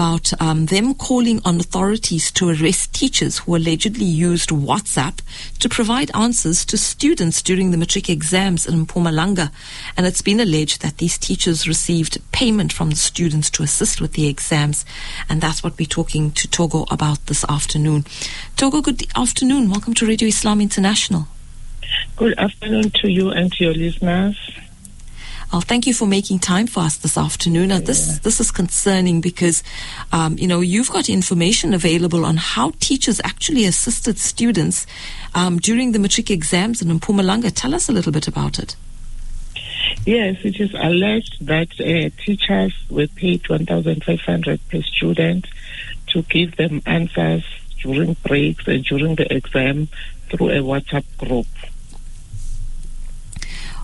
about um, them calling on authorities to arrest teachers who allegedly used WhatsApp to provide answers to students during the matric exams in Mpumalanga. And it's been alleged that these teachers received payment from the students to assist with the exams. And that's what we're talking to Togo about this afternoon. Togo, good afternoon. Welcome to Radio Islam International. Good afternoon to you and to your listeners. Well, thank you for making time for us this afternoon. Now, this this is concerning because, um, you know, you've got information available on how teachers actually assisted students um, during the matric exams in Mpumalanga. Tell us a little bit about it. Yes, it is alleged that uh, teachers were paid 1,500 per student to give them answers during breaks and during the exam through a WhatsApp group.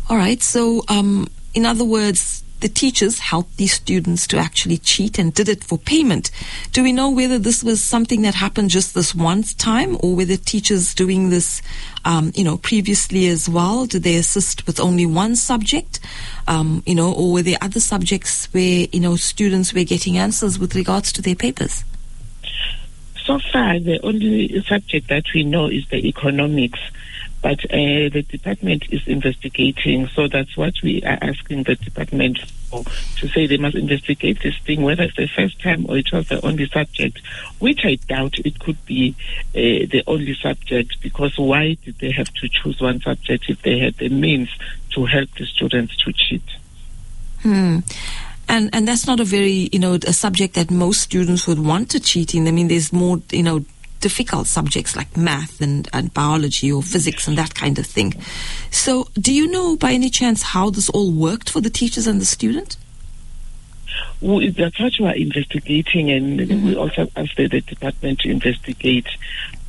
All right. So, um, in other words, the teachers helped these students to actually cheat and did it for payment. Do we know whether this was something that happened just this once time or were the teachers doing this, um, you know, previously as well? Did they assist with only one subject? Um, you know, or were there other subjects where, you know, students were getting answers with regards to their papers? So far, the only subject that we know is the economics but uh, the department is investigating. So that's what we are asking the department for to say they must investigate this thing, whether it's the first time or it was the only subject, which I doubt it could be uh, the only subject because why did they have to choose one subject if they had the means to help the students to cheat? Hmm. And and that's not a very you know a subject that most students would want to cheat in. I mean, there's more you know difficult subjects like math and, and biology or physics and that kind of thing. So, do you know by any chance how this all worked for the teachers and the student? We, that's what we are investigating, and mm-hmm. we also asked the, the department to investigate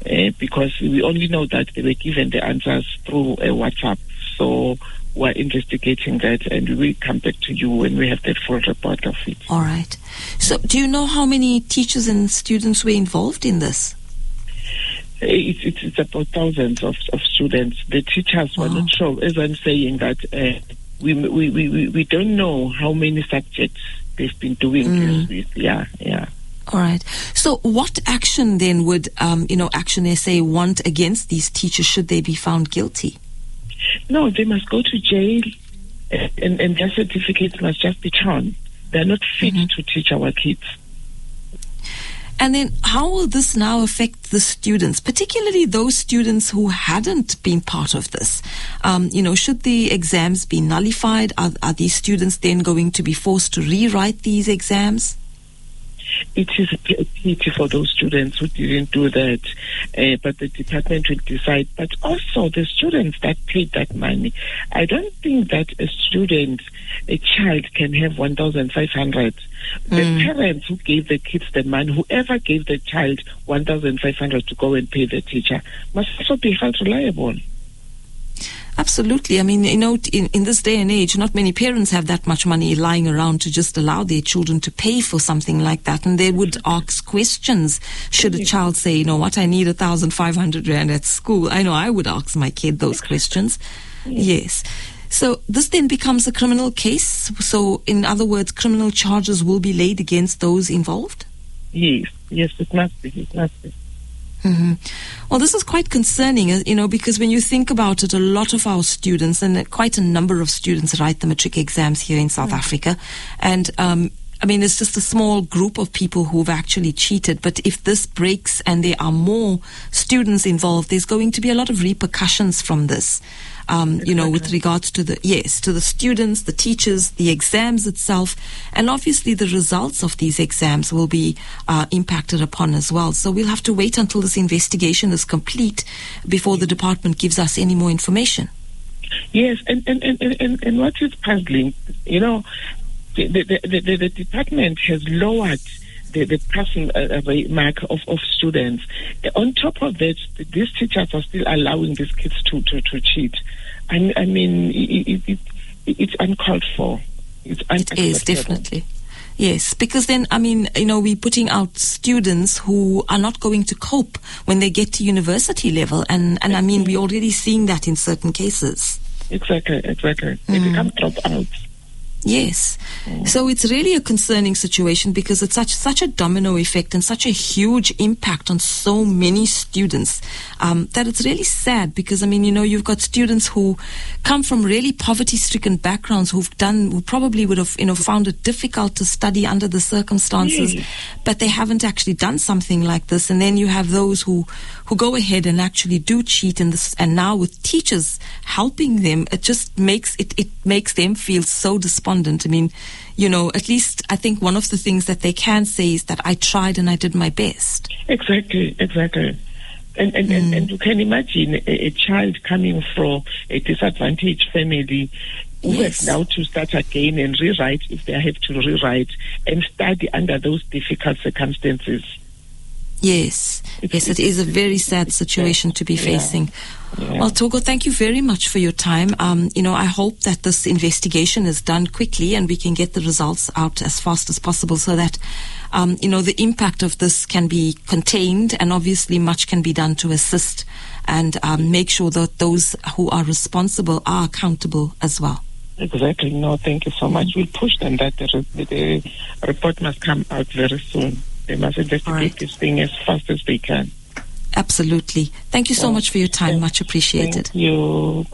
uh, because we only know that they were given the answers through uh, WhatsApp. So we're investigating that, and we will come back to you when we have the full report of it. All right. So, do you know how many teachers and students were involved in this? It's, about thousands of, of students. The teachers wow. were not sure. As I'm saying that uh, we, we, we, we don't know how many subjects they've been doing mm. this with. Yeah, yeah. All right. So, what action then would um, you know Action SA want against these teachers should they be found guilty? No, they must go to jail, and, and their certificates must just be torn. They're not fit mm-hmm. to teach our kids. And then how will this now affect the students, particularly those students who hadn't been part of this? Um, you know, should the exams be nullified? Are, are these students then going to be forced to rewrite these exams? It is a pity for those students who didn't do that, uh, but the department will decide. But also the students that paid that money. I don't think that a student, a child, can have 1,500. The mm. parents who gave the kids the money, whoever gave the child 1,500 to go and pay the teacher, must also be held reliable. Absolutely. I mean, you know, in, in this day and age, not many parents have that much money lying around to just allow their children to pay for something like that. And they would ask questions. Should a child say, you know what, I need a thousand five hundred rand at school? I know I would ask my kid those questions. Yes. So this then becomes a criminal case. So in other words, criminal charges will be laid against those involved? Yes. Yes, it must be. It must be. Mm-hmm. Well, this is quite concerning, uh, you know, because when you think about it, a lot of our students, and quite a number of students, write the matric exams here in South mm. Africa, and um, I mean, it's just a small group of people who've actually cheated. But if this breaks and there are more students involved, there's going to be a lot of repercussions from this um, exactly. you know, with regards to the, yes, to the students, the teachers, the exams itself, and obviously the results of these exams will be uh, impacted upon as well. So we'll have to wait until this investigation is complete before the department gives us any more information. Yes, and, and, and, and, and what is puzzling, you know, the, the, the, the department has lowered the, the passing uh, uh mark of, of students. On top of that, these teachers are still allowing these kids to, to, to cheat. I, I mean, it, it, it, it's uncalled for. It's it is, definitely. Yes, because then, I mean, you know, we're putting out students who are not going to cope when they get to university level. And, and I mean, we're already seeing that in certain cases. Exactly, exactly. They mm. become dropouts. Yes. So it's really a concerning situation because it's such such a domino effect and such a huge impact on so many students um, that it's really sad because I mean you know you've got students who come from really poverty-stricken backgrounds who've done who probably would have you know found it difficult to study under the circumstances, Yes. but they haven't actually done something like this. And then you have those who who go ahead and actually do cheat in this. And now with teachers helping them, it just makes it it makes them feel so despondent. I mean, you know, at least I think one of the things that they can say is that I tried and I did my best. Exactly, exactly. And and, and, Mm. and you can imagine a, a child coming from a disadvantaged family who Yes. has now to start again and rewrite if they have to rewrite and study under those difficult circumstances. Yes, yes, it is a very sad situation to be Yeah. facing. Yeah. Well, Togo, thank you very much for your time. Um, you know, I hope that this investigation is done quickly and we can get the results out as fast as possible so that, um, you know, the impact of this can be contained and obviously much can be done to assist and um, make sure that those who are responsible are accountable as well. Exactly. No, thank you so much. We'll push them that the, the report must come out very soon. They must investigate right. this thing as fast as they can. Absolutely. Thank you so much for your time. Much appreciated. Thank you.